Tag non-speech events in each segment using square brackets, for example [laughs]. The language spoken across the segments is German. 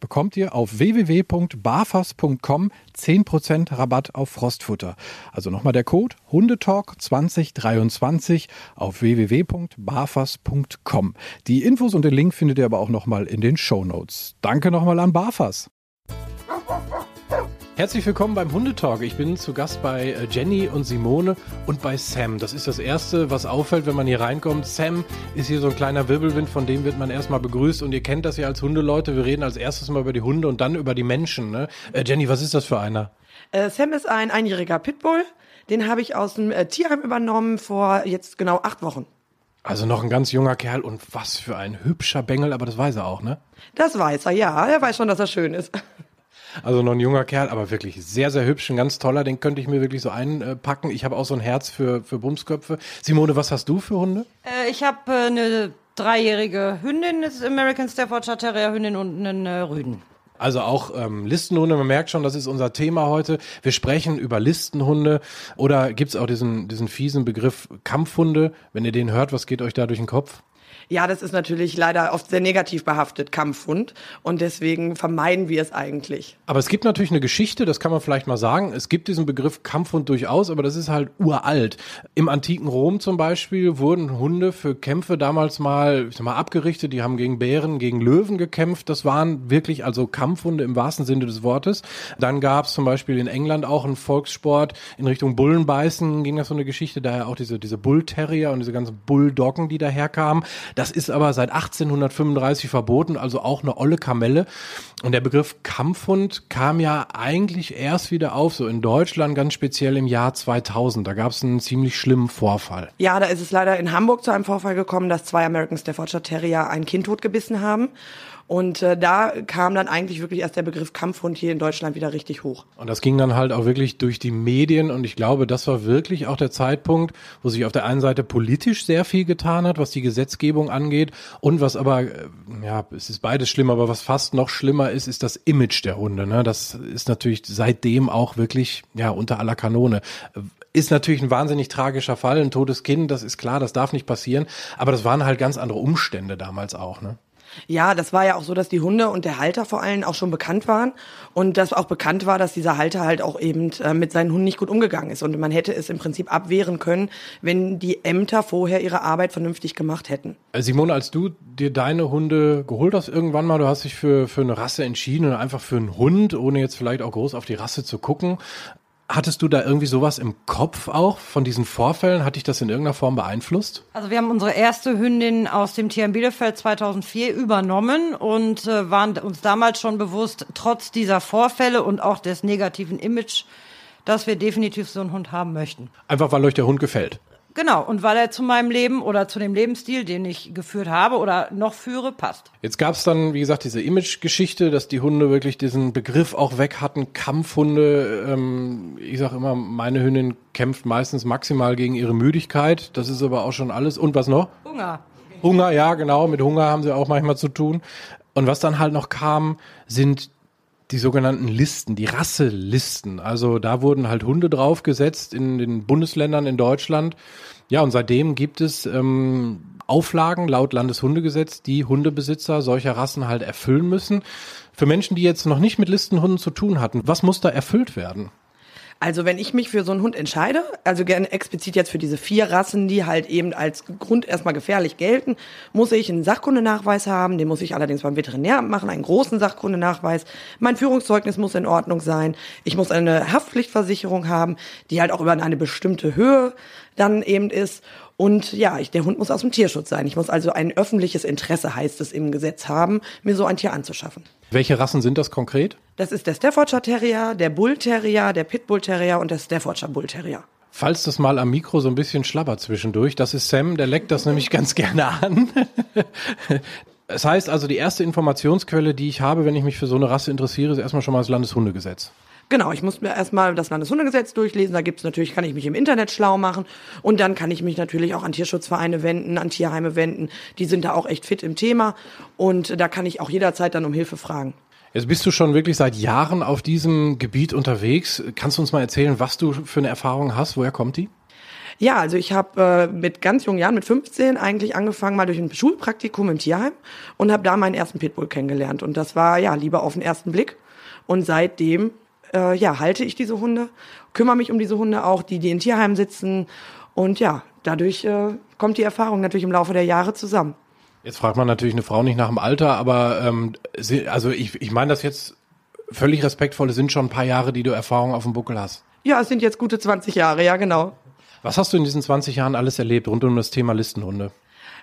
bekommt ihr auf www.barfas.com 10% Rabatt auf Frostfutter. Also nochmal der Code Hundetalk 2023 auf www.barfas.com. Die Infos und den Link findet ihr aber auch nochmal in den Show Notes. Danke nochmal an Barfas. Herzlich willkommen beim Hundetalk. Ich bin zu Gast bei äh, Jenny und Simone und bei Sam. Das ist das Erste, was auffällt, wenn man hier reinkommt. Sam ist hier so ein kleiner Wirbelwind, von dem wird man erstmal begrüßt. Und ihr kennt das ja als Hundeleute. Wir reden als erstes mal über die Hunde und dann über die Menschen. Ne? Äh, Jenny, was ist das für einer? Äh, Sam ist ein einjähriger Pitbull. Den habe ich aus dem äh, Tierheim übernommen vor jetzt genau acht Wochen. Also noch ein ganz junger Kerl und was für ein hübscher Bengel, aber das weiß er auch, ne? Das weiß er, ja. Er weiß schon, dass er schön ist. [laughs] Also noch ein junger Kerl, aber wirklich sehr, sehr hübsch, ein ganz toller. Den könnte ich mir wirklich so einpacken. Ich habe auch so ein Herz für, für Bumsköpfe. Simone, was hast du für Hunde? Äh, ich habe äh, eine dreijährige Hündin, das ist American Staffordshire Terrier Hündin und einen äh, Rüden. Also auch ähm, Listenhunde, man merkt schon, das ist unser Thema heute. Wir sprechen über Listenhunde oder gibt's auch diesen, diesen fiesen Begriff Kampfhunde? Wenn ihr den hört, was geht euch da durch den Kopf? Ja, das ist natürlich leider oft sehr negativ behaftet, Kampfhund. Und deswegen vermeiden wir es eigentlich. Aber es gibt natürlich eine Geschichte, das kann man vielleicht mal sagen. Es gibt diesen Begriff Kampfhund durchaus, aber das ist halt uralt. Im antiken Rom zum Beispiel wurden Hunde für Kämpfe damals mal, ich sag mal, abgerichtet. Die haben gegen Bären, gegen Löwen gekämpft. Das waren wirklich also Kampfhunde im wahrsten Sinne des Wortes. Dann gab es zum Beispiel in England auch einen Volkssport in Richtung Bullenbeißen, ging das so eine Geschichte, daher auch diese, diese Bullterrier und diese ganzen Bulldoggen, die daherkamen. Das ist aber seit 1835 verboten, also auch eine olle Kamelle. Und der Begriff Kampfhund kam ja eigentlich erst wieder auf, so in Deutschland ganz speziell im Jahr 2000. Da gab es einen ziemlich schlimmen Vorfall. Ja, da ist es leider in Hamburg zu einem Vorfall gekommen, dass zwei American Staffordshire Terrier ein Kind totgebissen haben. Und äh, da kam dann eigentlich wirklich erst der Begriff Kampfhund hier in Deutschland wieder richtig hoch. Und das ging dann halt auch wirklich durch die Medien und ich glaube, das war wirklich auch der Zeitpunkt, wo sich auf der einen Seite politisch sehr viel getan hat, was die Gesetzgebung angeht und was aber, äh, ja, es ist beides schlimm, aber was fast noch schlimmer ist, ist das Image der Hunde. Ne? Das ist natürlich seitdem auch wirklich, ja, unter aller Kanone ist natürlich ein wahnsinnig tragischer Fall, ein totes Kind, das ist klar, das darf nicht passieren, aber das waren halt ganz andere Umstände damals auch, ne? Ja, das war ja auch so, dass die Hunde und der Halter vor allem auch schon bekannt waren und dass auch bekannt war, dass dieser Halter halt auch eben äh, mit seinen Hunden nicht gut umgegangen ist und man hätte es im Prinzip abwehren können, wenn die Ämter vorher ihre Arbeit vernünftig gemacht hätten. Äh, Simone, als du dir deine Hunde geholt hast irgendwann mal, du hast dich für, für eine Rasse entschieden oder einfach für einen Hund, ohne jetzt vielleicht auch groß auf die Rasse zu gucken. Hattest du da irgendwie sowas im Kopf auch von diesen Vorfällen? Hat dich das in irgendeiner Form beeinflusst? Also wir haben unsere erste Hündin aus dem Tier in Bielefeld 2004 übernommen und äh, waren uns damals schon bewusst, trotz dieser Vorfälle und auch des negativen Image, dass wir definitiv so einen Hund haben möchten. Einfach weil euch der Hund gefällt? Genau, und weil er zu meinem Leben oder zu dem Lebensstil, den ich geführt habe oder noch führe, passt. Jetzt gab es dann, wie gesagt, diese Image-Geschichte, dass die Hunde wirklich diesen Begriff auch weg hatten, Kampfhunde. Ähm, ich sag immer, meine Hündin kämpft meistens maximal gegen ihre Müdigkeit. Das ist aber auch schon alles. Und was noch? Hunger. Hunger, ja, genau. Mit Hunger haben sie auch manchmal zu tun. Und was dann halt noch kam, sind die sogenannten Listen, die Rasselisten. Also da wurden halt Hunde draufgesetzt in den Bundesländern in Deutschland. Ja, und seitdem gibt es ähm, Auflagen laut Landeshundegesetz, die Hundebesitzer solcher Rassen halt erfüllen müssen. Für Menschen, die jetzt noch nicht mit Listenhunden zu tun hatten, was muss da erfüllt werden? Also wenn ich mich für so einen Hund entscheide, also gerne explizit jetzt für diese vier Rassen, die halt eben als Grund erstmal gefährlich gelten, muss ich einen Sachkundenachweis haben, den muss ich allerdings beim Veterinäramt machen, einen großen Sachkundenachweis. Mein Führungszeugnis muss in Ordnung sein. Ich muss eine Haftpflichtversicherung haben, die halt auch über eine bestimmte Höhe dann eben ist. Und ja, ich, der Hund muss aus dem Tierschutz sein. Ich muss also ein öffentliches Interesse, heißt es im Gesetz, haben, mir so ein Tier anzuschaffen. Welche Rassen sind das konkret? Das ist der Staffordshire Terrier, der Bull Terrier, der Pitbull Terrier und der Staffordshire Bull Terrier. Falls das mal am Mikro so ein bisschen schlabbert zwischendurch, das ist Sam, der leckt das nämlich ganz gerne an. [laughs] Es heißt also, die erste Informationsquelle, die ich habe, wenn ich mich für so eine Rasse interessiere, ist erstmal schon mal das Landeshundegesetz. Genau, ich muss mir erstmal das Landeshundegesetz durchlesen. Da gibt's natürlich, kann ich mich im Internet schlau machen. Und dann kann ich mich natürlich auch an Tierschutzvereine wenden, an Tierheime wenden. Die sind da auch echt fit im Thema. Und da kann ich auch jederzeit dann um Hilfe fragen. Jetzt bist du schon wirklich seit Jahren auf diesem Gebiet unterwegs. Kannst du uns mal erzählen, was du für eine Erfahrung hast? Woher kommt die? Ja, also ich habe äh, mit ganz jungen Jahren, mit 15, eigentlich angefangen mal durch ein Schulpraktikum im Tierheim und habe da meinen ersten Pitbull kennengelernt. Und das war ja lieber auf den ersten Blick. Und seitdem äh, ja, halte ich diese Hunde, kümmere mich um diese Hunde auch, die, die in Tierheimen sitzen. Und ja, dadurch äh, kommt die Erfahrung natürlich im Laufe der Jahre zusammen. Jetzt fragt man natürlich eine Frau nicht nach dem Alter, aber ähm, sie, also ich, ich meine das jetzt völlig respektvoll, es sind schon ein paar Jahre, die du Erfahrung auf dem Buckel hast. Ja, es sind jetzt gute 20 Jahre, ja genau. Was hast du in diesen 20 Jahren alles erlebt rund um das Thema Listenhunde?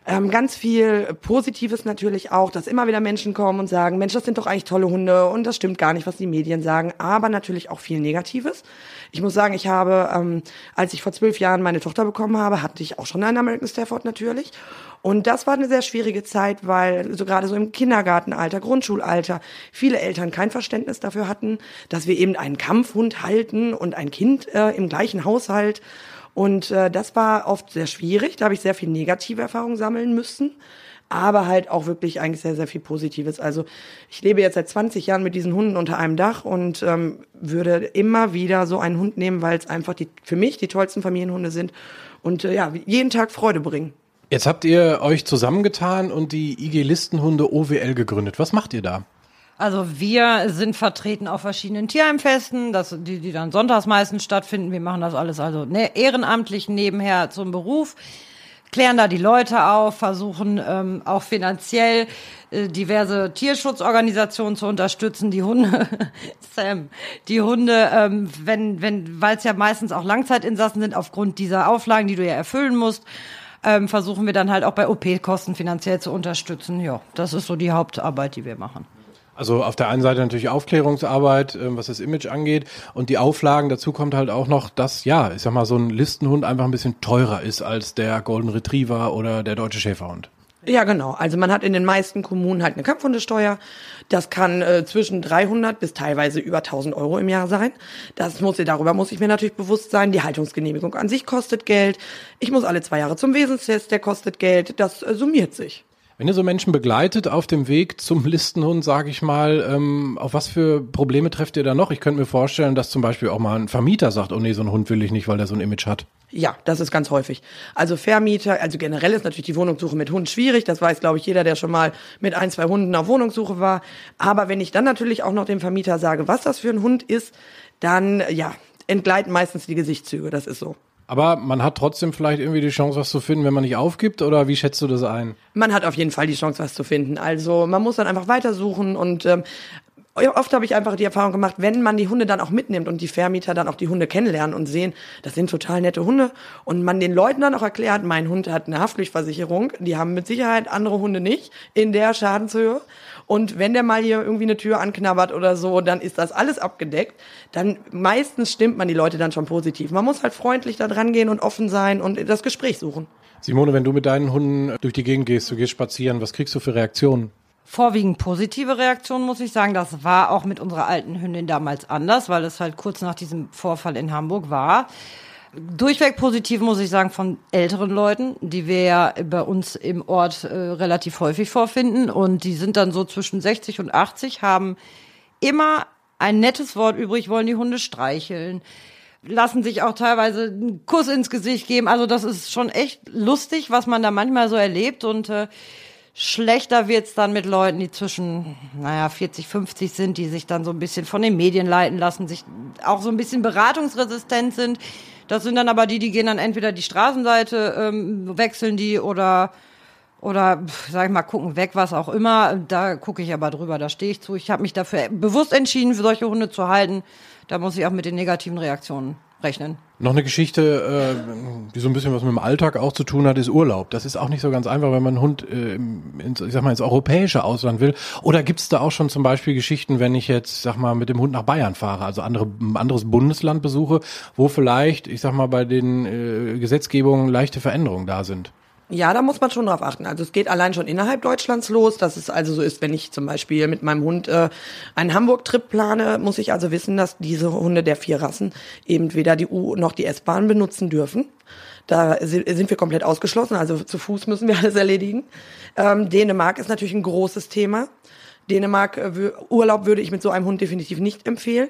Ähm, ganz viel Positives natürlich auch, dass immer wieder Menschen kommen und sagen, Mensch, das sind doch eigentlich tolle Hunde und das stimmt gar nicht, was die Medien sagen, aber natürlich auch viel Negatives. Ich muss sagen, ich habe, ähm, als ich vor zwölf Jahren meine Tochter bekommen habe, hatte ich auch schon einen American Stafford natürlich. Und das war eine sehr schwierige Zeit, weil so gerade so im Kindergartenalter, Grundschulalter viele Eltern kein Verständnis dafür hatten, dass wir eben einen Kampfhund halten und ein Kind äh, im gleichen Haushalt. Und äh, das war oft sehr schwierig. Da habe ich sehr viel negative Erfahrungen sammeln müssen. Aber halt auch wirklich eigentlich sehr, sehr viel Positives. Also ich lebe jetzt seit 20 Jahren mit diesen Hunden unter einem Dach und ähm, würde immer wieder so einen Hund nehmen, weil es einfach die, für mich die tollsten Familienhunde sind und äh, ja, jeden Tag Freude bringen. Jetzt habt ihr euch zusammengetan und die IG Listenhunde OWL gegründet. Was macht ihr da? Also wir sind vertreten auf verschiedenen Tierheimfesten, das, die, die dann sonntags meistens stattfinden. Wir machen das alles also ne, ehrenamtlich nebenher zum Beruf, klären da die Leute auf, versuchen ähm, auch finanziell äh, diverse Tierschutzorganisationen zu unterstützen, die Hunde, [laughs] Sam, die Hunde, ähm, wenn, wenn, weil es ja meistens auch Langzeitinsassen sind, aufgrund dieser Auflagen, die du ja erfüllen musst, ähm, versuchen wir dann halt auch bei OP-Kosten finanziell zu unterstützen. Ja, das ist so die Hauptarbeit, die wir machen. Also auf der einen Seite natürlich Aufklärungsarbeit, ähm, was das Image angeht und die Auflagen. Dazu kommt halt auch noch, dass, ja, ich sag mal, so ein Listenhund einfach ein bisschen teurer ist als der Golden Retriever oder der deutsche Schäferhund. Ja, genau. Also man hat in den meisten Kommunen halt eine Kampfhundesteuer. Das kann äh, zwischen 300 bis teilweise über 1000 Euro im Jahr sein. Das muss, darüber muss ich mir natürlich bewusst sein. Die Haltungsgenehmigung an sich kostet Geld. Ich muss alle zwei Jahre zum Wesenstest, der kostet Geld. Das äh, summiert sich. Wenn ihr so Menschen begleitet auf dem Weg zum Listenhund, sage ich mal, ähm, auf was für Probleme trefft ihr da noch? Ich könnte mir vorstellen, dass zum Beispiel auch mal ein Vermieter sagt, oh nee, so einen Hund will ich nicht, weil der so ein Image hat. Ja, das ist ganz häufig. Also Vermieter, also generell ist natürlich die Wohnungssuche mit Hund schwierig. Das weiß, glaube ich, jeder, der schon mal mit ein, zwei Hunden auf Wohnungssuche war. Aber wenn ich dann natürlich auch noch dem Vermieter sage, was das für ein Hund ist, dann, ja, entgleiten meistens die Gesichtszüge. Das ist so. Aber man hat trotzdem vielleicht irgendwie die Chance, was zu finden, wenn man nicht aufgibt, oder wie schätzt du das ein? Man hat auf jeden Fall die Chance, was zu finden. Also man muss dann einfach weitersuchen und ähm, oft habe ich einfach die Erfahrung gemacht, wenn man die Hunde dann auch mitnimmt und die Vermieter dann auch die Hunde kennenlernen und sehen, das sind total nette Hunde und man den Leuten dann auch erklärt, mein Hund hat eine Haftpflichtversicherung, die haben mit Sicherheit andere Hunde nicht in der Schadenshöhe und wenn der mal hier irgendwie eine Tür anknabbert oder so, dann ist das alles abgedeckt. Dann meistens stimmt man die Leute dann schon positiv. Man muss halt freundlich da dran gehen und offen sein und das Gespräch suchen. Simone, wenn du mit deinen Hunden durch die Gegend gehst, du gehst spazieren, was kriegst du für Reaktionen? Vorwiegend positive Reaktionen, muss ich sagen. Das war auch mit unserer alten Hündin damals anders, weil es halt kurz nach diesem Vorfall in Hamburg war durchweg positiv, muss ich sagen, von älteren Leuten, die wir ja bei uns im Ort äh, relativ häufig vorfinden. Und die sind dann so zwischen 60 und 80, haben immer ein nettes Wort übrig, wollen die Hunde streicheln, lassen sich auch teilweise einen Kuss ins Gesicht geben. Also das ist schon echt lustig, was man da manchmal so erlebt. Und äh, Schlechter wird's dann mit Leuten, die zwischen, naja, 40, 50 sind, die sich dann so ein bisschen von den Medien leiten lassen, sich auch so ein bisschen beratungsresistent sind. Das sind dann aber die, die gehen dann entweder die Straßenseite, ähm, wechseln die oder oder sag ich mal gucken weg, was auch immer. Da gucke ich aber drüber, da stehe ich zu. Ich habe mich dafür bewusst entschieden, für solche Hunde zu halten. Da muss ich auch mit den negativen Reaktionen rechnen. Noch eine Geschichte, äh, die so ein bisschen was mit dem Alltag auch zu tun hat, ist Urlaub. Das ist auch nicht so ganz einfach, wenn man einen Hund äh, ins, ich sag mal, ins europäische Ausland will. Oder gibt es da auch schon zum Beispiel Geschichten, wenn ich jetzt, sag mal, mit dem Hund nach Bayern fahre, also andere, ein anderes Bundesland besuche, wo vielleicht, ich sag mal, bei den äh, Gesetzgebungen leichte Veränderungen da sind? Ja, da muss man schon drauf achten. Also es geht allein schon innerhalb Deutschlands los, dass es also so ist, wenn ich zum Beispiel mit meinem Hund äh, einen Hamburg-Trip plane, muss ich also wissen, dass diese Hunde der vier Rassen eben weder die U- noch die S-Bahn benutzen dürfen. Da sind wir komplett ausgeschlossen, also zu Fuß müssen wir [laughs] alles erledigen. Ähm, Dänemark ist natürlich ein großes Thema. Dänemark, äh, Urlaub würde ich mit so einem Hund definitiv nicht empfehlen,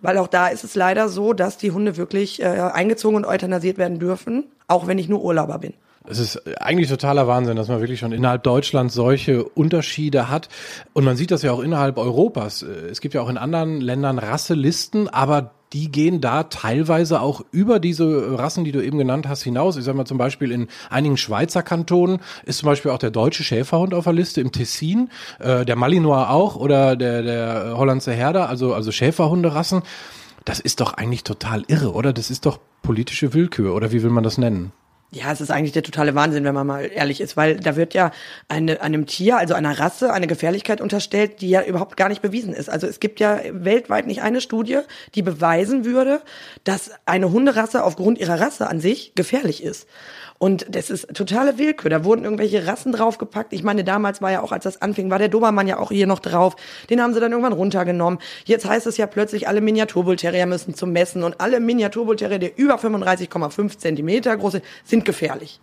weil auch da ist es leider so, dass die Hunde wirklich äh, eingezogen und euthanasiert werden dürfen, auch wenn ich nur Urlauber bin. Es ist eigentlich totaler Wahnsinn, dass man wirklich schon innerhalb Deutschlands solche Unterschiede hat. Und man sieht das ja auch innerhalb Europas. Es gibt ja auch in anderen Ländern Rasselisten, aber die gehen da teilweise auch über diese Rassen, die du eben genannt hast, hinaus. Ich sag mal zum Beispiel in einigen Schweizer Kantonen ist zum Beispiel auch der deutsche Schäferhund auf der Liste, im Tessin, äh, der Malinois auch oder der, der Hollandse Herder, also, also Schäferhunderassen. Das ist doch eigentlich total irre, oder? Das ist doch politische Willkür, oder wie will man das nennen? Ja, es ist eigentlich der totale Wahnsinn, wenn man mal ehrlich ist, weil da wird ja eine, einem Tier, also einer Rasse, eine Gefährlichkeit unterstellt, die ja überhaupt gar nicht bewiesen ist. Also es gibt ja weltweit nicht eine Studie, die beweisen würde, dass eine Hunderasse aufgrund ihrer Rasse an sich gefährlich ist. Und das ist totale Willkür. Da wurden irgendwelche Rassen draufgepackt. Ich meine, damals war ja auch, als das anfing, war der Dobermann ja auch hier noch drauf. Den haben sie dann irgendwann runtergenommen. Jetzt heißt es ja plötzlich, alle Miniaturbullterrier müssen zum Messen und alle Miniaturbullterrier, die über 35,5 Zentimeter groß sind, sind gefährlich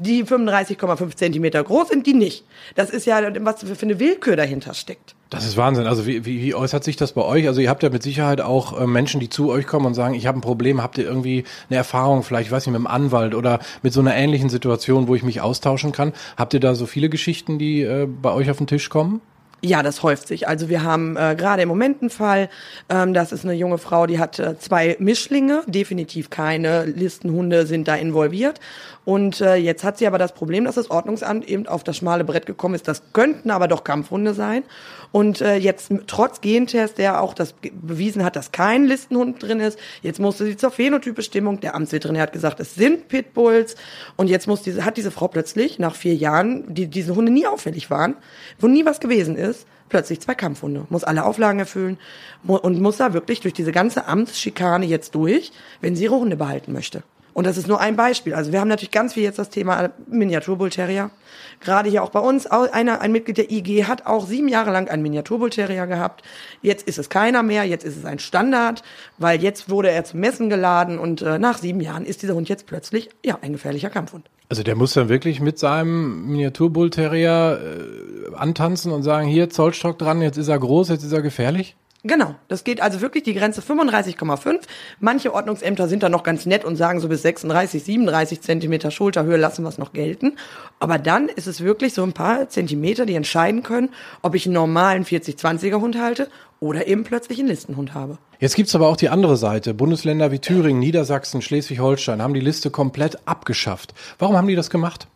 die 35,5 Zentimeter groß sind, die nicht. Das ist ja, was für eine Willkür dahinter steckt. Das ist Wahnsinn. Also wie, wie, wie äußert sich das bei euch? Also ihr habt ja mit Sicherheit auch äh, Menschen, die zu euch kommen und sagen, ich habe ein Problem. Habt ihr irgendwie eine Erfahrung, vielleicht, weiß nicht, mit einem Anwalt oder mit so einer ähnlichen Situation, wo ich mich austauschen kann? Habt ihr da so viele Geschichten, die äh, bei euch auf den Tisch kommen? Ja, das häuft sich. Also wir haben äh, gerade im Moment einen Fall, ähm, das ist eine junge Frau, die hat äh, zwei Mischlinge, definitiv keine Listenhunde sind da involviert. Und äh, jetzt hat sie aber das Problem, dass das Ordnungsamt eben auf das schmale Brett gekommen ist. Das könnten aber doch Kampfhunde sein. Und äh, jetzt trotz Gentest, der auch das bewiesen hat, dass kein Listenhund drin ist, jetzt musste sie zur Phänotypbestimmung. Der Amtsveterinär hat gesagt, es sind Pitbulls. Und jetzt muss diese, hat diese Frau plötzlich nach vier Jahren, die diese Hunde nie auffällig waren, wo nie was gewesen ist, plötzlich zwei Kampfhunde, muss alle Auflagen erfüllen und muss da wirklich durch diese ganze Amtsschikane jetzt durch, wenn sie ihre Hunde behalten möchte. Und das ist nur ein Beispiel. Also wir haben natürlich ganz viel jetzt das Thema Miniaturbull Terrier. Gerade hier auch bei uns, einer, ein Mitglied der IG hat auch sieben Jahre lang einen Miniaturbull Terrier gehabt. Jetzt ist es keiner mehr, jetzt ist es ein Standard, weil jetzt wurde er zum Messen geladen und äh, nach sieben Jahren ist dieser Hund jetzt plötzlich ja ein gefährlicher Kampfhund. Also der muss dann wirklich mit seinem Miniaturbull Terrier äh, antanzen und sagen, hier Zollstock dran, jetzt ist er groß, jetzt ist er gefährlich? Genau, das geht also wirklich die Grenze 35,5. Manche Ordnungsämter sind da noch ganz nett und sagen so bis 36, 37 Zentimeter Schulterhöhe lassen wir es noch gelten. Aber dann ist es wirklich so ein paar Zentimeter, die entscheiden können, ob ich einen normalen 40-20er Hund halte oder eben plötzlich einen Listenhund habe. Jetzt gibt's aber auch die andere Seite. Bundesländer wie Thüringen, Niedersachsen, Schleswig-Holstein haben die Liste komplett abgeschafft. Warum haben die das gemacht?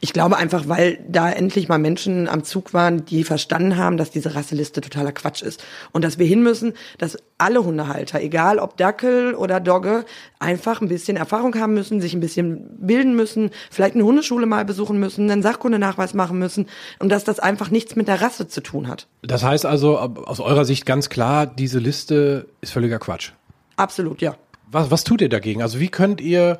Ich glaube einfach, weil da endlich mal Menschen am Zug waren, die verstanden haben, dass diese Rasseliste totaler Quatsch ist. Und dass wir hin müssen, dass alle Hundehalter, egal ob Dackel oder Dogge, einfach ein bisschen Erfahrung haben müssen, sich ein bisschen bilden müssen, vielleicht eine Hundeschule mal besuchen müssen, einen Sachkundenachweis machen müssen und dass das einfach nichts mit der Rasse zu tun hat. Das heißt also aus eurer Sicht ganz klar, diese Liste ist völliger Quatsch. Absolut, ja. Was, was tut ihr dagegen? Also wie könnt ihr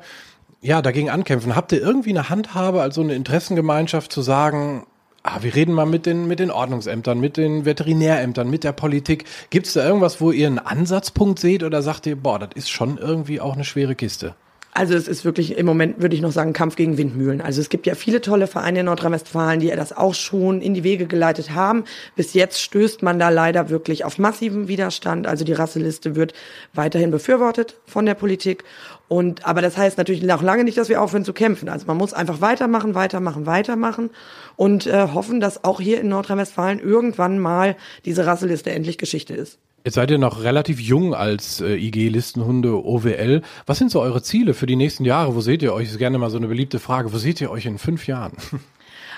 ja, dagegen ankämpfen. Habt ihr irgendwie eine Handhabe, also eine Interessengemeinschaft zu sagen, ah, wir reden mal mit den, mit den Ordnungsämtern, mit den Veterinärämtern, mit der Politik. Gibt es da irgendwas, wo ihr einen Ansatzpunkt seht oder sagt ihr, boah, das ist schon irgendwie auch eine schwere Kiste? Also es ist wirklich im Moment, würde ich noch sagen, Kampf gegen Windmühlen. Also es gibt ja viele tolle Vereine in Nordrhein-Westfalen, die das auch schon in die Wege geleitet haben. Bis jetzt stößt man da leider wirklich auf massiven Widerstand. Also die Rasseliste wird weiterhin befürwortet von der Politik. Und, aber das heißt natürlich noch lange nicht, dass wir aufhören zu kämpfen. Also man muss einfach weitermachen, weitermachen, weitermachen und äh, hoffen, dass auch hier in Nordrhein-Westfalen irgendwann mal diese Rasselliste endlich Geschichte ist. Jetzt seid ihr noch relativ jung als äh, IG-Listenhunde OWL. Was sind so eure Ziele für die nächsten Jahre? Wo seht ihr euch? Das ist gerne mal so eine beliebte Frage. Wo seht ihr euch in fünf Jahren?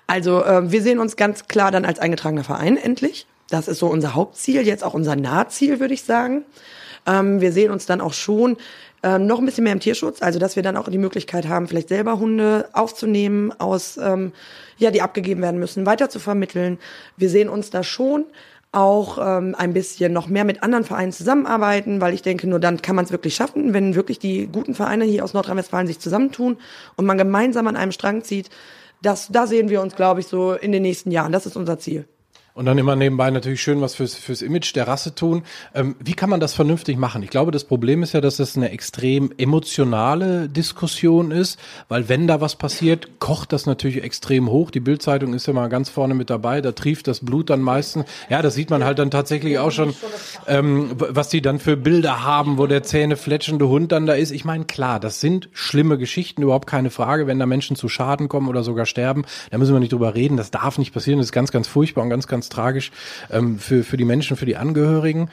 Also äh, wir sehen uns ganz klar dann als eingetragener Verein endlich. Das ist so unser Hauptziel, jetzt auch unser Nahziel, würde ich sagen. Ähm, wir sehen uns dann auch schon ähm, noch ein bisschen mehr im Tierschutz, also dass wir dann auch die Möglichkeit haben, vielleicht selber Hunde aufzunehmen, aus ähm, ja, die abgegeben werden müssen, weiter zu vermitteln. Wir sehen uns da schon auch ähm, ein bisschen noch mehr mit anderen Vereinen zusammenarbeiten, weil ich denke, nur dann kann man es wirklich schaffen, wenn wirklich die guten Vereine hier aus Nordrhein-Westfalen sich zusammentun und man gemeinsam an einem Strang zieht. Das, da sehen wir uns, glaube ich, so in den nächsten Jahren. Das ist unser Ziel. Und dann immer nebenbei natürlich schön was fürs, fürs Image der Rasse tun. Ähm, wie kann man das vernünftig machen? Ich glaube, das Problem ist ja, dass das eine extrem emotionale Diskussion ist, weil wenn da was passiert, kocht das natürlich extrem hoch. Die Bildzeitung ist ja mal ganz vorne mit dabei, da trieft das Blut dann meistens. Ja, das sieht man halt dann tatsächlich auch schon, ähm, was die dann für Bilder haben, wo der zähnefletschende Hund dann da ist. Ich meine, klar, das sind schlimme Geschichten, überhaupt keine Frage. Wenn da Menschen zu Schaden kommen oder sogar sterben, da müssen wir nicht drüber reden. Das darf nicht passieren. Das ist ganz, ganz furchtbar und ganz, ganz tragisch ähm, für, für die Menschen, für die Angehörigen.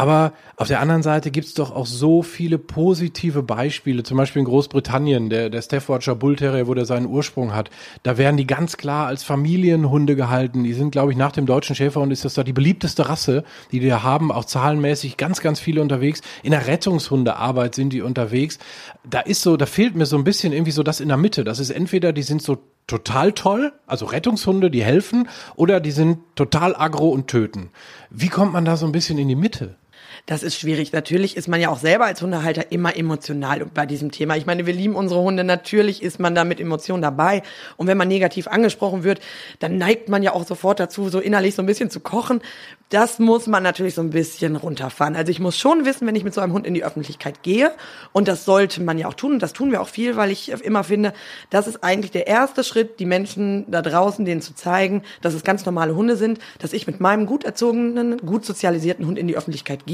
Aber auf der anderen Seite gibt es doch auch so viele positive Beispiele, zum Beispiel in Großbritannien, der, der Staffordshire Bull Terrier, wo der seinen Ursprung hat. Da werden die ganz klar als Familienhunde gehalten. Die sind, glaube ich, nach dem deutschen Schäferhund ist das da die beliebteste Rasse, die wir haben, auch zahlenmäßig ganz, ganz viele unterwegs. In der Rettungshundearbeit sind die unterwegs. Da ist so, da fehlt mir so ein bisschen irgendwie so das in der Mitte. Das ist entweder, die sind so total toll, also Rettungshunde, die helfen, oder die sind total aggro und töten. Wie kommt man da so ein bisschen in die Mitte? Das ist schwierig. Natürlich ist man ja auch selber als Hundehalter immer emotional bei diesem Thema. Ich meine, wir lieben unsere Hunde. Natürlich ist man da mit Emotionen dabei. Und wenn man negativ angesprochen wird, dann neigt man ja auch sofort dazu, so innerlich so ein bisschen zu kochen. Das muss man natürlich so ein bisschen runterfahren. Also ich muss schon wissen, wenn ich mit so einem Hund in die Öffentlichkeit gehe. Und das sollte man ja auch tun. Und das tun wir auch viel, weil ich immer finde, das ist eigentlich der erste Schritt, die Menschen da draußen denen zu zeigen, dass es ganz normale Hunde sind, dass ich mit meinem gut erzogenen, gut sozialisierten Hund in die Öffentlichkeit gehe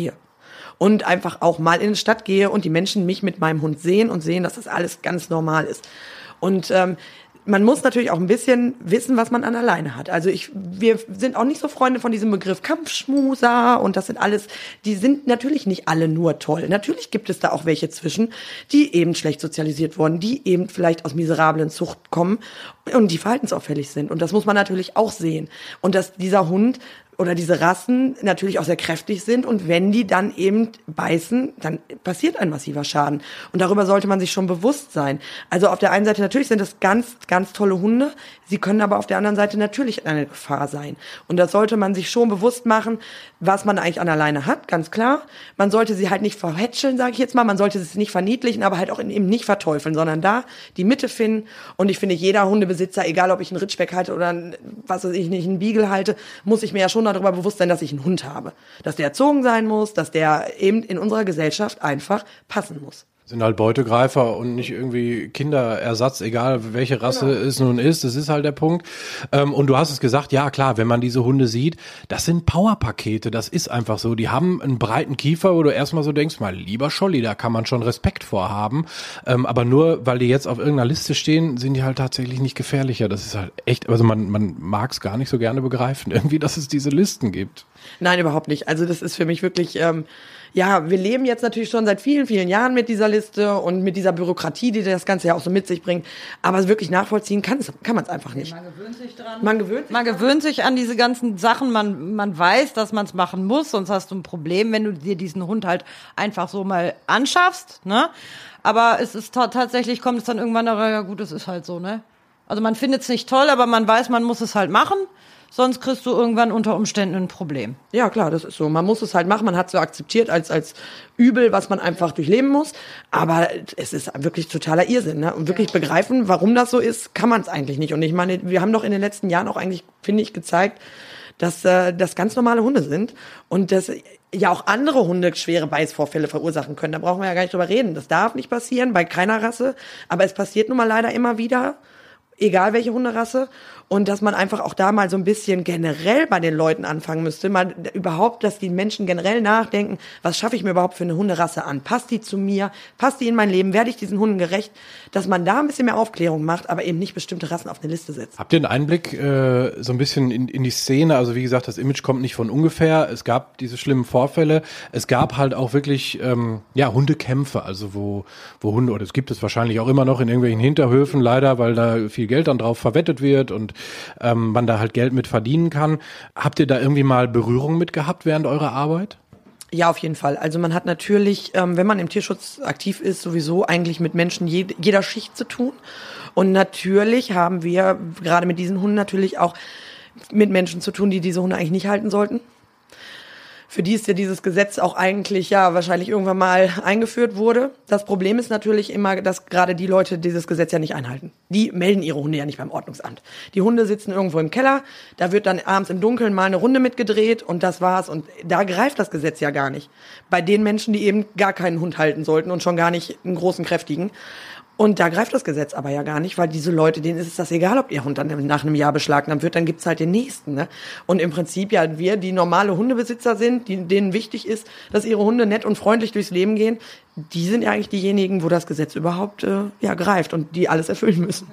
und einfach auch mal in die Stadt gehe und die Menschen mich mit meinem Hund sehen und sehen, dass das alles ganz normal ist. Und ähm, man muss natürlich auch ein bisschen wissen, was man an alleine hat. Also ich, wir sind auch nicht so Freunde von diesem Begriff Kampfschmuser und das sind alles, die sind natürlich nicht alle nur toll. Natürlich gibt es da auch welche zwischen, die eben schlecht sozialisiert wurden, die eben vielleicht aus miserablen Zucht kommen und die verhaltensauffällig sind. Und das muss man natürlich auch sehen. Und dass dieser Hund oder diese Rassen natürlich auch sehr kräftig sind und wenn die dann eben beißen, dann passiert ein massiver Schaden. Und darüber sollte man sich schon bewusst sein. Also auf der einen Seite natürlich sind das ganz, ganz tolle Hunde, sie können aber auf der anderen Seite natürlich eine Gefahr sein. Und das sollte man sich schon bewusst machen, was man eigentlich an alleine hat, ganz klar. Man sollte sie halt nicht verhätscheln, sage ich jetzt mal, man sollte sie nicht verniedlichen, aber halt auch eben nicht verteufeln, sondern da die Mitte finden. Und ich finde, jeder Hundebesitzer, egal ob ich einen Ritschbeck halte oder was weiß ich nicht, einen Beagle halte, muss ich mir ja schon darüber bewusst sein, dass ich einen Hund habe. Dass der erzogen sein muss, dass der eben in unserer Gesellschaft einfach passen muss sind halt Beutegreifer und nicht irgendwie Kinderersatz, egal welche Rasse genau. es nun ist. Das ist halt der Punkt. Ähm, und du hast es gesagt, ja klar, wenn man diese Hunde sieht, das sind Powerpakete. Das ist einfach so. Die haben einen breiten Kiefer, wo du erstmal so denkst, mal lieber Scholli, da kann man schon Respekt vorhaben. Ähm, aber nur weil die jetzt auf irgendeiner Liste stehen, sind die halt tatsächlich nicht gefährlicher. Das ist halt echt, also man, man mag es gar nicht so gerne begreifen, [laughs] irgendwie, dass es diese Listen gibt. Nein, überhaupt nicht. Also das ist für mich wirklich. Ähm ja, wir leben jetzt natürlich schon seit vielen, vielen Jahren mit dieser Liste und mit dieser Bürokratie, die das Ganze ja auch so mit sich bringt. Aber wirklich nachvollziehen kann, kann man es einfach nicht. Man gewöhnt sich dran. Man gewöhnt sich, man gewöhnt sich an diese ganzen Sachen. Man, man weiß, dass man es machen muss, sonst hast du ein Problem, wenn du dir diesen Hund halt einfach so mal anschaffst. Ne? Aber es ist tatsächlich, kommt es dann irgendwann, ja gut, es ist halt so, ne? Also man findet es nicht toll, aber man weiß, man muss es halt machen sonst kriegst du irgendwann unter Umständen ein Problem. Ja, klar, das ist so. Man muss es halt machen, man hat es so akzeptiert als, als Übel, was man einfach durchleben muss. Aber es ist wirklich totaler Irrsinn. Ne? Und wirklich begreifen, warum das so ist, kann man es eigentlich nicht. Und ich meine, wir haben doch in den letzten Jahren auch eigentlich, finde ich, gezeigt, dass äh, das ganz normale Hunde sind und dass ja auch andere Hunde schwere Beißvorfälle verursachen können. Da brauchen wir ja gar nicht drüber reden. Das darf nicht passieren bei keiner Rasse, aber es passiert nun mal leider immer wieder egal welche Hunderasse und dass man einfach auch da mal so ein bisschen generell bei den Leuten anfangen müsste, mal überhaupt, dass die Menschen generell nachdenken, was schaffe ich mir überhaupt für eine Hunderasse an? Passt die zu mir? Passt die in mein Leben? Werde ich diesen Hunden gerecht? Dass man da ein bisschen mehr Aufklärung macht, aber eben nicht bestimmte Rassen auf eine Liste setzt. Habt ihr einen Einblick äh, so ein bisschen in, in die Szene? Also wie gesagt, das Image kommt nicht von ungefähr. Es gab diese schlimmen Vorfälle. Es gab halt auch wirklich ähm, ja Hundekämpfe, also wo wo Hunde oder es gibt es wahrscheinlich auch immer noch in irgendwelchen Hinterhöfen leider, weil da viel Geld dann drauf verwettet wird und ähm, man da halt Geld mit verdienen kann. Habt ihr da irgendwie mal Berührung mit gehabt während eurer Arbeit? Ja, auf jeden Fall. Also man hat natürlich, ähm, wenn man im Tierschutz aktiv ist, sowieso eigentlich mit Menschen je, jeder Schicht zu tun. Und natürlich haben wir gerade mit diesen Hunden natürlich auch mit Menschen zu tun, die diese Hunde eigentlich nicht halten sollten für die ist ja dieses Gesetz auch eigentlich ja wahrscheinlich irgendwann mal eingeführt wurde. Das Problem ist natürlich immer, dass gerade die Leute dieses Gesetz ja nicht einhalten. Die melden ihre Hunde ja nicht beim Ordnungsamt. Die Hunde sitzen irgendwo im Keller, da wird dann abends im Dunkeln mal eine Runde mitgedreht und das war's. Und da greift das Gesetz ja gar nicht. Bei den Menschen, die eben gar keinen Hund halten sollten und schon gar nicht einen großen, kräftigen. Und da greift das Gesetz aber ja gar nicht, weil diese Leute, denen ist es das egal, ob ihr Hund dann nach einem Jahr beschlagnahmt wird, dann gibt's halt den nächsten. Ne? Und im Prinzip ja wir, die normale Hundebesitzer sind, die, denen wichtig ist, dass ihre Hunde nett und freundlich durchs Leben gehen, die sind ja eigentlich diejenigen, wo das Gesetz überhaupt äh, ja greift und die alles erfüllen müssen.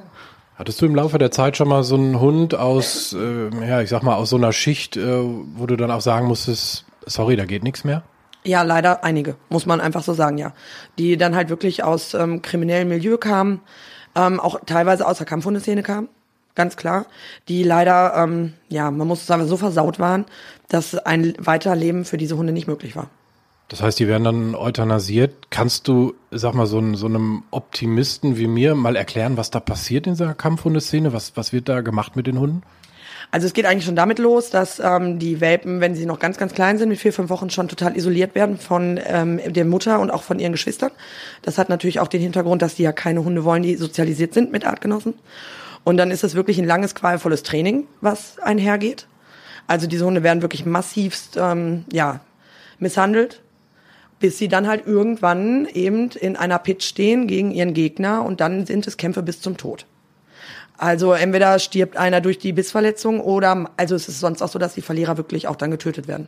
Hattest du im Laufe der Zeit schon mal so einen Hund aus, äh, ja, ich sag mal, aus so einer Schicht, äh, wo du dann auch sagen musstest, sorry, da geht nichts mehr? Ja, leider einige, muss man einfach so sagen, ja. Die dann halt wirklich aus ähm, kriminellem Milieu kamen, ähm, auch teilweise aus der Kampfhundeszene kamen, ganz klar, die leider, ähm, ja, man muss sagen, so versaut waren, dass ein Weiterleben für diese Hunde nicht möglich war. Das heißt, die werden dann euthanasiert. Kannst du, sag mal, so, so einem Optimisten wie mir mal erklären, was da passiert in dieser Kampfhundeszene? Was, was wird da gemacht mit den Hunden? Also es geht eigentlich schon damit los, dass ähm, die Welpen, wenn sie noch ganz, ganz klein sind, mit vier, fünf Wochen schon total isoliert werden von ähm, der Mutter und auch von ihren Geschwistern. Das hat natürlich auch den Hintergrund, dass die ja keine Hunde wollen, die sozialisiert sind mit Artgenossen. Und dann ist es wirklich ein langes, qualvolles Training, was einhergeht. Also diese Hunde werden wirklich massivst ähm, ja, misshandelt, bis sie dann halt irgendwann eben in einer Pitch stehen gegen ihren Gegner und dann sind es Kämpfe bis zum Tod. Also entweder stirbt einer durch die Bissverletzung oder also es ist sonst auch so, dass die Verlierer wirklich auch dann getötet werden.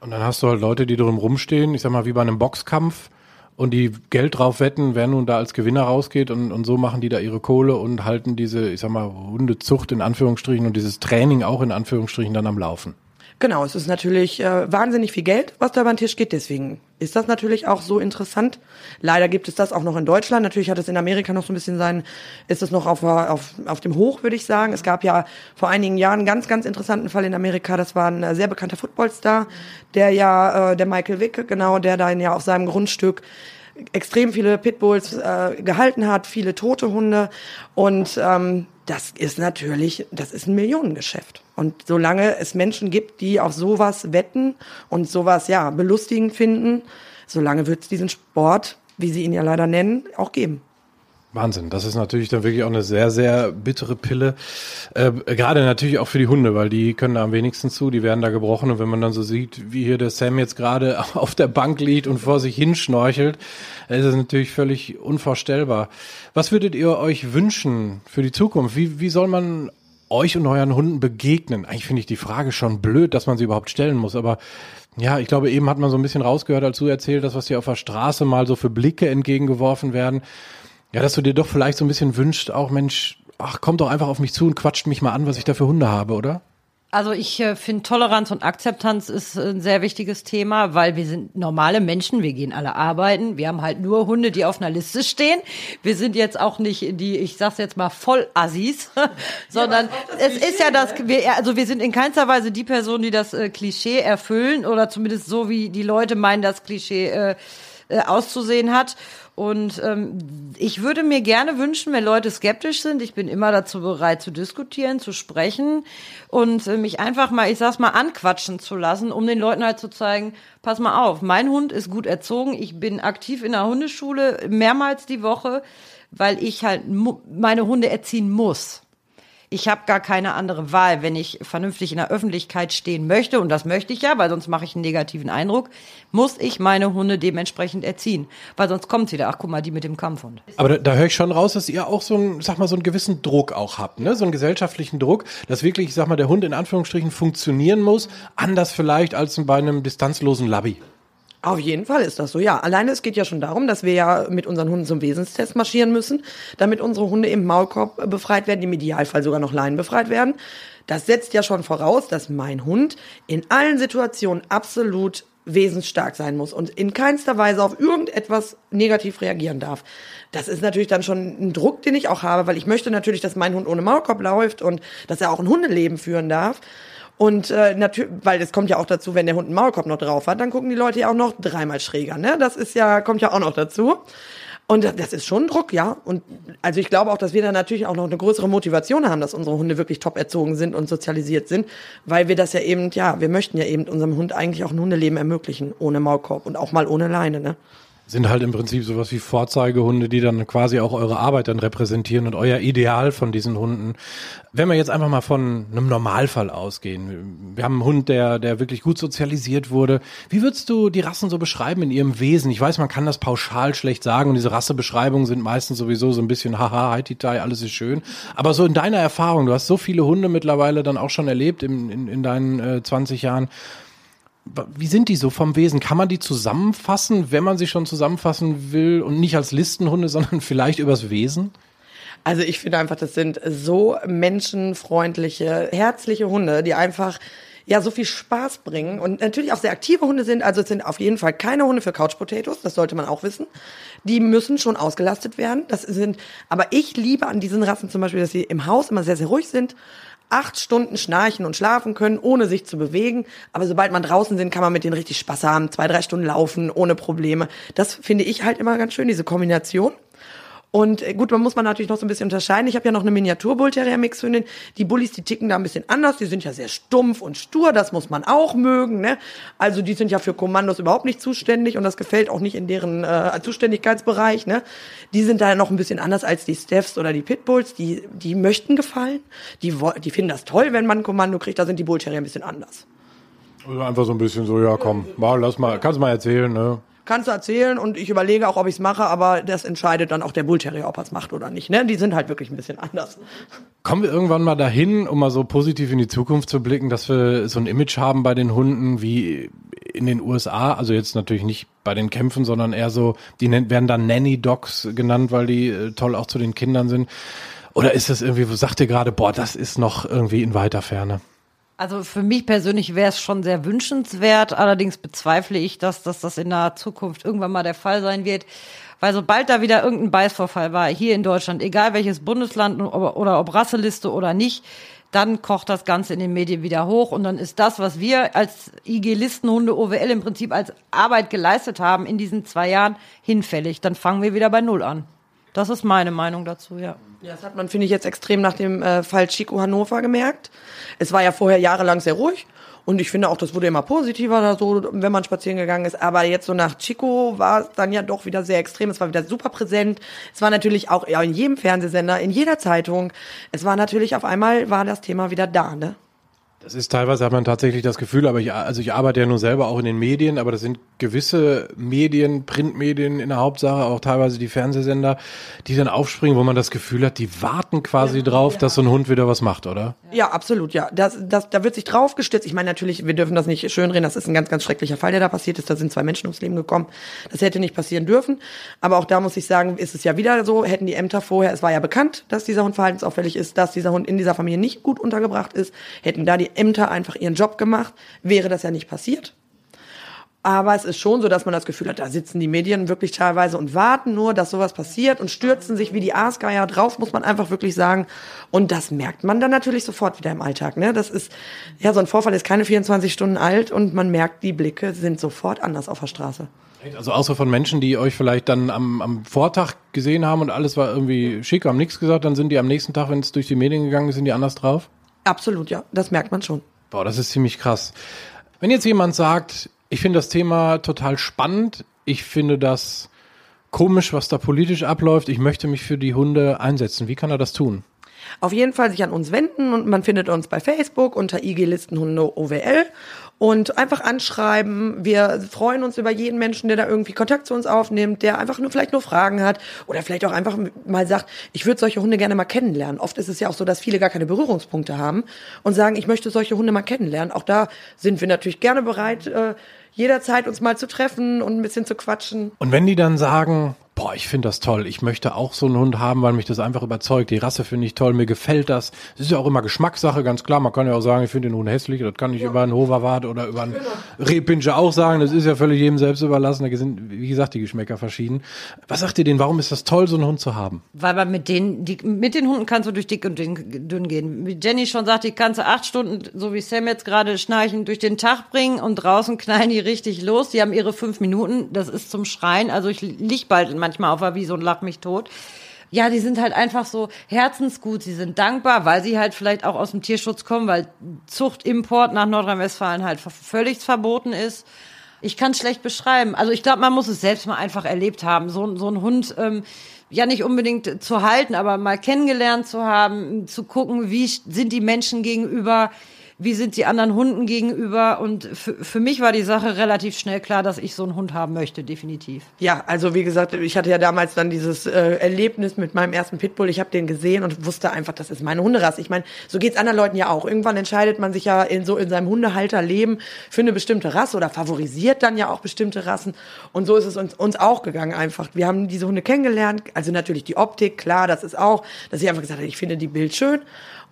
Und dann hast du halt Leute, die drum rumstehen, ich sag mal wie bei einem Boxkampf und die Geld drauf wetten, wer nun da als Gewinner rausgeht und, und so machen die da ihre Kohle und halten diese, ich sag mal, Hundezucht in Anführungsstrichen und dieses Training auch in Anführungsstrichen dann am Laufen. Genau, es ist natürlich äh, wahnsinnig viel Geld, was da über den Tisch geht. Deswegen ist das natürlich auch so interessant. Leider gibt es das auch noch in Deutschland. Natürlich hat es in Amerika noch so ein bisschen sein, ist es noch auf, auf, auf dem Hoch, würde ich sagen. Es gab ja vor einigen Jahren einen ganz, ganz interessanten Fall in Amerika. Das war ein äh, sehr bekannter Footballstar, der ja, äh, der Michael Wick, genau, der dann ja auf seinem Grundstück extrem viele Pitbulls äh, gehalten hat, viele tote Hunde und ähm, das ist natürlich, das ist ein Millionengeschäft. Und solange es Menschen gibt, die auf sowas wetten und sowas ja belustigend finden, solange wird es diesen Sport, wie sie ihn ja leider nennen, auch geben. Wahnsinn, das ist natürlich dann wirklich auch eine sehr, sehr bittere Pille. Äh, gerade natürlich auch für die Hunde, weil die können da am wenigsten zu, die werden da gebrochen. Und wenn man dann so sieht, wie hier der Sam jetzt gerade [laughs] auf der Bank liegt und vor sich hinschnorchelt, ist es natürlich völlig unvorstellbar. Was würdet ihr euch wünschen für die Zukunft? Wie, wie soll man euch und euren Hunden begegnen? Eigentlich finde ich die Frage schon blöd, dass man sie überhaupt stellen muss, aber ja, ich glaube, eben hat man so ein bisschen rausgehört, als du erzählt hast, was dir auf der Straße mal so für Blicke entgegengeworfen werden. Ja, dass du dir doch vielleicht so ein bisschen wünscht, auch Mensch, ach, komm doch einfach auf mich zu und quatscht mich mal an, was ich da für Hunde habe, oder? Also ich äh, finde Toleranz und Akzeptanz ist ein sehr wichtiges Thema, weil wir sind normale Menschen, wir gehen alle arbeiten, wir haben halt nur Hunde, die auf einer Liste stehen. Wir sind jetzt auch nicht die, ich sag's jetzt mal Vollassis, [laughs] sondern ja, es ist ja das, wir, also wir sind in keinster Weise die Person, die das äh, Klischee erfüllen oder zumindest so wie die Leute meinen, das Klischee äh, äh, auszusehen hat. Und ähm, ich würde mir gerne wünschen, wenn Leute skeptisch sind, ich bin immer dazu bereit zu diskutieren, zu sprechen und äh, mich einfach mal, ich sag's mal, anquatschen zu lassen, um den Leuten halt zu zeigen, pass mal auf, mein Hund ist gut erzogen, ich bin aktiv in der Hundeschule mehrmals die Woche, weil ich halt meine Hunde erziehen muss. Ich habe gar keine andere Wahl, wenn ich vernünftig in der Öffentlichkeit stehen möchte, und das möchte ich ja, weil sonst mache ich einen negativen Eindruck, muss ich meine Hunde dementsprechend erziehen. Weil sonst kommt wieder, ach guck mal, die mit dem Kampfhund. Aber da, da höre ich schon raus, dass ihr auch so einen, sag mal, so einen gewissen Druck auch habt, ne? So einen gesellschaftlichen Druck, dass wirklich, ich sag mal, der Hund in Anführungsstrichen funktionieren muss, anders vielleicht als bei einem distanzlosen Labby. Auf jeden Fall ist das so, ja. Alleine es geht ja schon darum, dass wir ja mit unseren Hunden zum Wesenstest marschieren müssen, damit unsere Hunde im Maulkorb befreit werden, im Idealfall sogar noch Leinen befreit werden. Das setzt ja schon voraus, dass mein Hund in allen Situationen absolut wesensstark sein muss und in keinster Weise auf irgendetwas negativ reagieren darf. Das ist natürlich dann schon ein Druck, den ich auch habe, weil ich möchte natürlich, dass mein Hund ohne Maulkorb läuft und dass er auch ein Hundeleben führen darf. Und äh, natürlich, weil es kommt ja auch dazu, wenn der Hund einen Maulkorb noch drauf hat, dann gucken die Leute ja auch noch dreimal schräger. Ne? Das ist ja, kommt ja auch noch dazu. Und das ist schon Druck, ja. Und also ich glaube auch, dass wir da natürlich auch noch eine größere Motivation haben, dass unsere Hunde wirklich top erzogen sind und sozialisiert sind, weil wir das ja eben, ja, wir möchten ja eben unserem Hund eigentlich auch ein Hundeleben ermöglichen, ohne Maulkorb und auch mal ohne Leine, ne? Sind halt im Prinzip sowas wie Vorzeigehunde, die dann quasi auch eure Arbeit dann repräsentieren und euer Ideal von diesen Hunden. Wenn wir jetzt einfach mal von einem Normalfall ausgehen. Wir haben einen Hund, der, der wirklich gut sozialisiert wurde. Wie würdest du die Rassen so beschreiben in ihrem Wesen? Ich weiß, man kann das pauschal schlecht sagen und diese Rassebeschreibungen sind meistens sowieso so ein bisschen haha, heititai, alles ist schön. Aber so in deiner Erfahrung, du hast so viele Hunde mittlerweile dann auch schon erlebt in, in, in deinen äh, 20 Jahren. Wie sind die so vom Wesen? Kann man die zusammenfassen, wenn man sie schon zusammenfassen will und nicht als Listenhunde, [laughs] sondern vielleicht übers Wesen? Also ich finde einfach, das sind so menschenfreundliche, herzliche Hunde, die einfach ja so viel Spaß bringen und natürlich auch sehr aktive Hunde sind. Also es sind auf jeden Fall keine Hunde für Couch Potatoes, das sollte man auch wissen. Die müssen schon ausgelastet werden. Das sind, aber ich liebe an diesen Rassen zum Beispiel, dass sie im Haus immer sehr, sehr ruhig sind acht Stunden schnarchen und schlafen können, ohne sich zu bewegen. Aber sobald man draußen sind, kann man mit denen richtig Spaß haben, zwei, drei Stunden laufen, ohne Probleme. Das finde ich halt immer ganz schön, diese Kombination. Und äh, gut, man muss man natürlich noch so ein bisschen unterscheiden. Ich habe ja noch eine Miniatur Bull Terrier Mixhündin. Die Bullies, die ticken da ein bisschen anders. Die sind ja sehr stumpf und stur. Das muss man auch mögen. Ne? Also die sind ja für Kommandos überhaupt nicht zuständig und das gefällt auch nicht in deren äh, Zuständigkeitsbereich. Ne? Die sind da noch ein bisschen anders als die Steffs oder die Pitbulls. Die die möchten gefallen. Die die finden das toll, wenn man ein Kommando kriegt. Da sind die Bull Terrier ein bisschen anders. Also einfach so ein bisschen so, ja komm, mal, lass mal, kannst mal erzählen, ne? Kannst du erzählen und ich überlege auch, ob ich es mache, aber das entscheidet dann auch der Bullterrier, ob er es macht oder nicht. Ne? Die sind halt wirklich ein bisschen anders. Kommen wir irgendwann mal dahin, um mal so positiv in die Zukunft zu blicken, dass wir so ein Image haben bei den Hunden wie in den USA, also jetzt natürlich nicht bei den Kämpfen, sondern eher so, die werden dann Nanny Dogs genannt, weil die äh, toll auch zu den Kindern sind. Oder ist das irgendwie, wo sagt ihr gerade, boah, das ist noch irgendwie in weiter Ferne? Also für mich persönlich wäre es schon sehr wünschenswert. Allerdings bezweifle ich, dass, dass das in der Zukunft irgendwann mal der Fall sein wird. Weil sobald da wieder irgendein Beißvorfall war, hier in Deutschland, egal welches Bundesland oder, ob Rasseliste oder nicht, dann kocht das Ganze in den Medien wieder hoch und dann ist das, was wir als IG-Listenhunde OWL im Prinzip als Arbeit geleistet haben in diesen zwei Jahren, hinfällig. Dann fangen wir wieder bei Null an. Das ist meine Meinung dazu, ja. Ja, das hat man, finde ich, jetzt extrem nach dem äh, Fall Chico Hannover gemerkt. Es war ja vorher jahrelang sehr ruhig. Und ich finde auch, das wurde immer positiver da so, wenn man spazieren gegangen ist. Aber jetzt so nach Chico war es dann ja doch wieder sehr extrem. Es war wieder super präsent. Es war natürlich auch ja, in jedem Fernsehsender, in jeder Zeitung. Es war natürlich auf einmal war das Thema wieder da, ne? Das ist teilweise hat man tatsächlich das Gefühl, aber ich, also ich arbeite ja nur selber auch in den Medien, aber das sind gewisse Medien, Printmedien in der Hauptsache, auch teilweise die Fernsehsender, die dann aufspringen, wo man das Gefühl hat, die warten quasi ja, drauf, ja. dass so ein Hund wieder was macht, oder? Ja, absolut, ja. Das, das, da wird sich drauf gestützt. Ich meine natürlich, wir dürfen das nicht schönreden, das ist ein ganz, ganz schrecklicher Fall, der da passiert ist. Da sind zwei Menschen ums Leben gekommen. Das hätte nicht passieren dürfen. Aber auch da muss ich sagen, ist es ja wieder so, hätten die Ämter vorher, es war ja bekannt, dass dieser Hund verhaltensauffällig ist, dass dieser Hund in dieser Familie nicht gut untergebracht ist, hätten da die Ämter einfach ihren Job gemacht, wäre das ja nicht passiert. Aber es ist schon so, dass man das Gefühl hat, da sitzen die Medien wirklich teilweise und warten nur, dass sowas passiert und stürzen sich wie die Aasgeier drauf, muss man einfach wirklich sagen. Und das merkt man dann natürlich sofort wieder im Alltag. Ne? Das ist, ja, so ein Vorfall ist keine 24 Stunden alt und man merkt, die Blicke sind sofort anders auf der Straße. Also außer von Menschen, die euch vielleicht dann am, am Vortag gesehen haben und alles war irgendwie schick, haben nichts gesagt, dann sind die am nächsten Tag, wenn es durch die Medien gegangen ist, sind die anders drauf? Absolut, ja. Das merkt man schon. Boah, das ist ziemlich krass. Wenn jetzt jemand sagt, ich finde das Thema total spannend, ich finde das komisch, was da politisch abläuft, ich möchte mich für die Hunde einsetzen, wie kann er das tun? Auf jeden Fall sich an uns wenden und man findet uns bei Facebook unter IG Listenhunde OWL und einfach anschreiben. Wir freuen uns über jeden Menschen, der da irgendwie Kontakt zu uns aufnimmt, der einfach nur vielleicht nur Fragen hat oder vielleicht auch einfach mal sagt, ich würde solche Hunde gerne mal kennenlernen. Oft ist es ja auch so, dass viele gar keine Berührungspunkte haben und sagen, ich möchte solche Hunde mal kennenlernen. Auch da sind wir natürlich gerne bereit, äh, jederzeit uns mal zu treffen und ein bisschen zu quatschen. Und wenn die dann sagen, boah, ich finde das toll, ich möchte auch so einen Hund haben, weil mich das einfach überzeugt, die Rasse finde ich toll, mir gefällt das. Es ist ja auch immer Geschmackssache, ganz klar, man kann ja auch sagen, ich finde den Hund hässlich, das kann ich ja. über einen Hoverwart oder über einen genau. Rehpinscher auch sagen, das ist ja völlig jedem selbst überlassen, da sind, wie gesagt, die Geschmäcker verschieden. Was sagt ihr denen, warum ist das toll, so einen Hund zu haben? Weil man mit denen, die, mit den Hunden kannst du durch dick und dünn gehen. Wie Jenny schon sagt, die kannst du acht Stunden, so wie Sam jetzt gerade schnarchen, durch den Tag bringen und draußen knallen die richtig los, die haben ihre fünf Minuten, das ist zum Schreien, also ich lieg bald in manchmal auf der Wiese und lach mich tot. Ja, die sind halt einfach so herzensgut, sie sind dankbar, weil sie halt vielleicht auch aus dem Tierschutz kommen, weil Zuchtimport nach Nordrhein-Westfalen halt völlig verboten ist. Ich kann es schlecht beschreiben. Also ich glaube, man muss es selbst mal einfach erlebt haben. So, so ein Hund, ähm, ja nicht unbedingt zu halten, aber mal kennengelernt zu haben, zu gucken, wie sind die Menschen gegenüber wie sind die anderen Hunden gegenüber. Und für, für mich war die Sache relativ schnell klar, dass ich so einen Hund haben möchte, definitiv. Ja, also wie gesagt, ich hatte ja damals dann dieses äh, Erlebnis mit meinem ersten Pitbull. Ich habe den gesehen und wusste einfach, das ist meine Hunderasse. Ich meine, so geht's anderen Leuten ja auch. Irgendwann entscheidet man sich ja in so in seinem Hundehalterleben für eine bestimmte Rasse oder favorisiert dann ja auch bestimmte Rassen. Und so ist es uns, uns auch gegangen einfach. Wir haben diese Hunde kennengelernt. Also natürlich die Optik, klar, das ist auch, dass ich einfach gesagt habe, ich finde die Bild schön.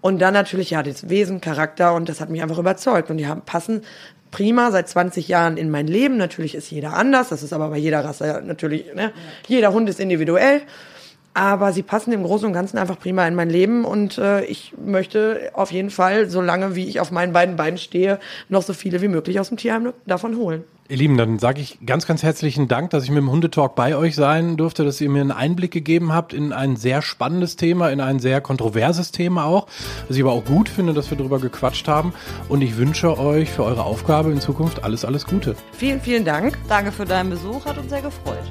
Und dann natürlich, ja, das Wesen, Charakter und das hat mich einfach überzeugt. Und die haben, passen prima seit 20 Jahren in mein Leben. Natürlich ist jeder anders, das ist aber bei jeder Rasse natürlich, ne? Jeder Hund ist individuell. Aber sie passen im Großen und Ganzen einfach prima in mein Leben und äh, ich möchte auf jeden Fall, solange wie ich auf meinen beiden Beinen stehe, noch so viele wie möglich aus dem Tierheim davon holen. Ihr Lieben, dann sage ich ganz, ganz herzlichen Dank, dass ich mit dem Hundetalk bei euch sein durfte, dass ihr mir einen Einblick gegeben habt in ein sehr spannendes Thema, in ein sehr kontroverses Thema auch, was ich aber auch gut finde, dass wir darüber gequatscht haben. Und ich wünsche euch für eure Aufgabe in Zukunft alles, alles Gute. Vielen, vielen Dank. Danke für deinen Besuch, hat uns sehr gefreut.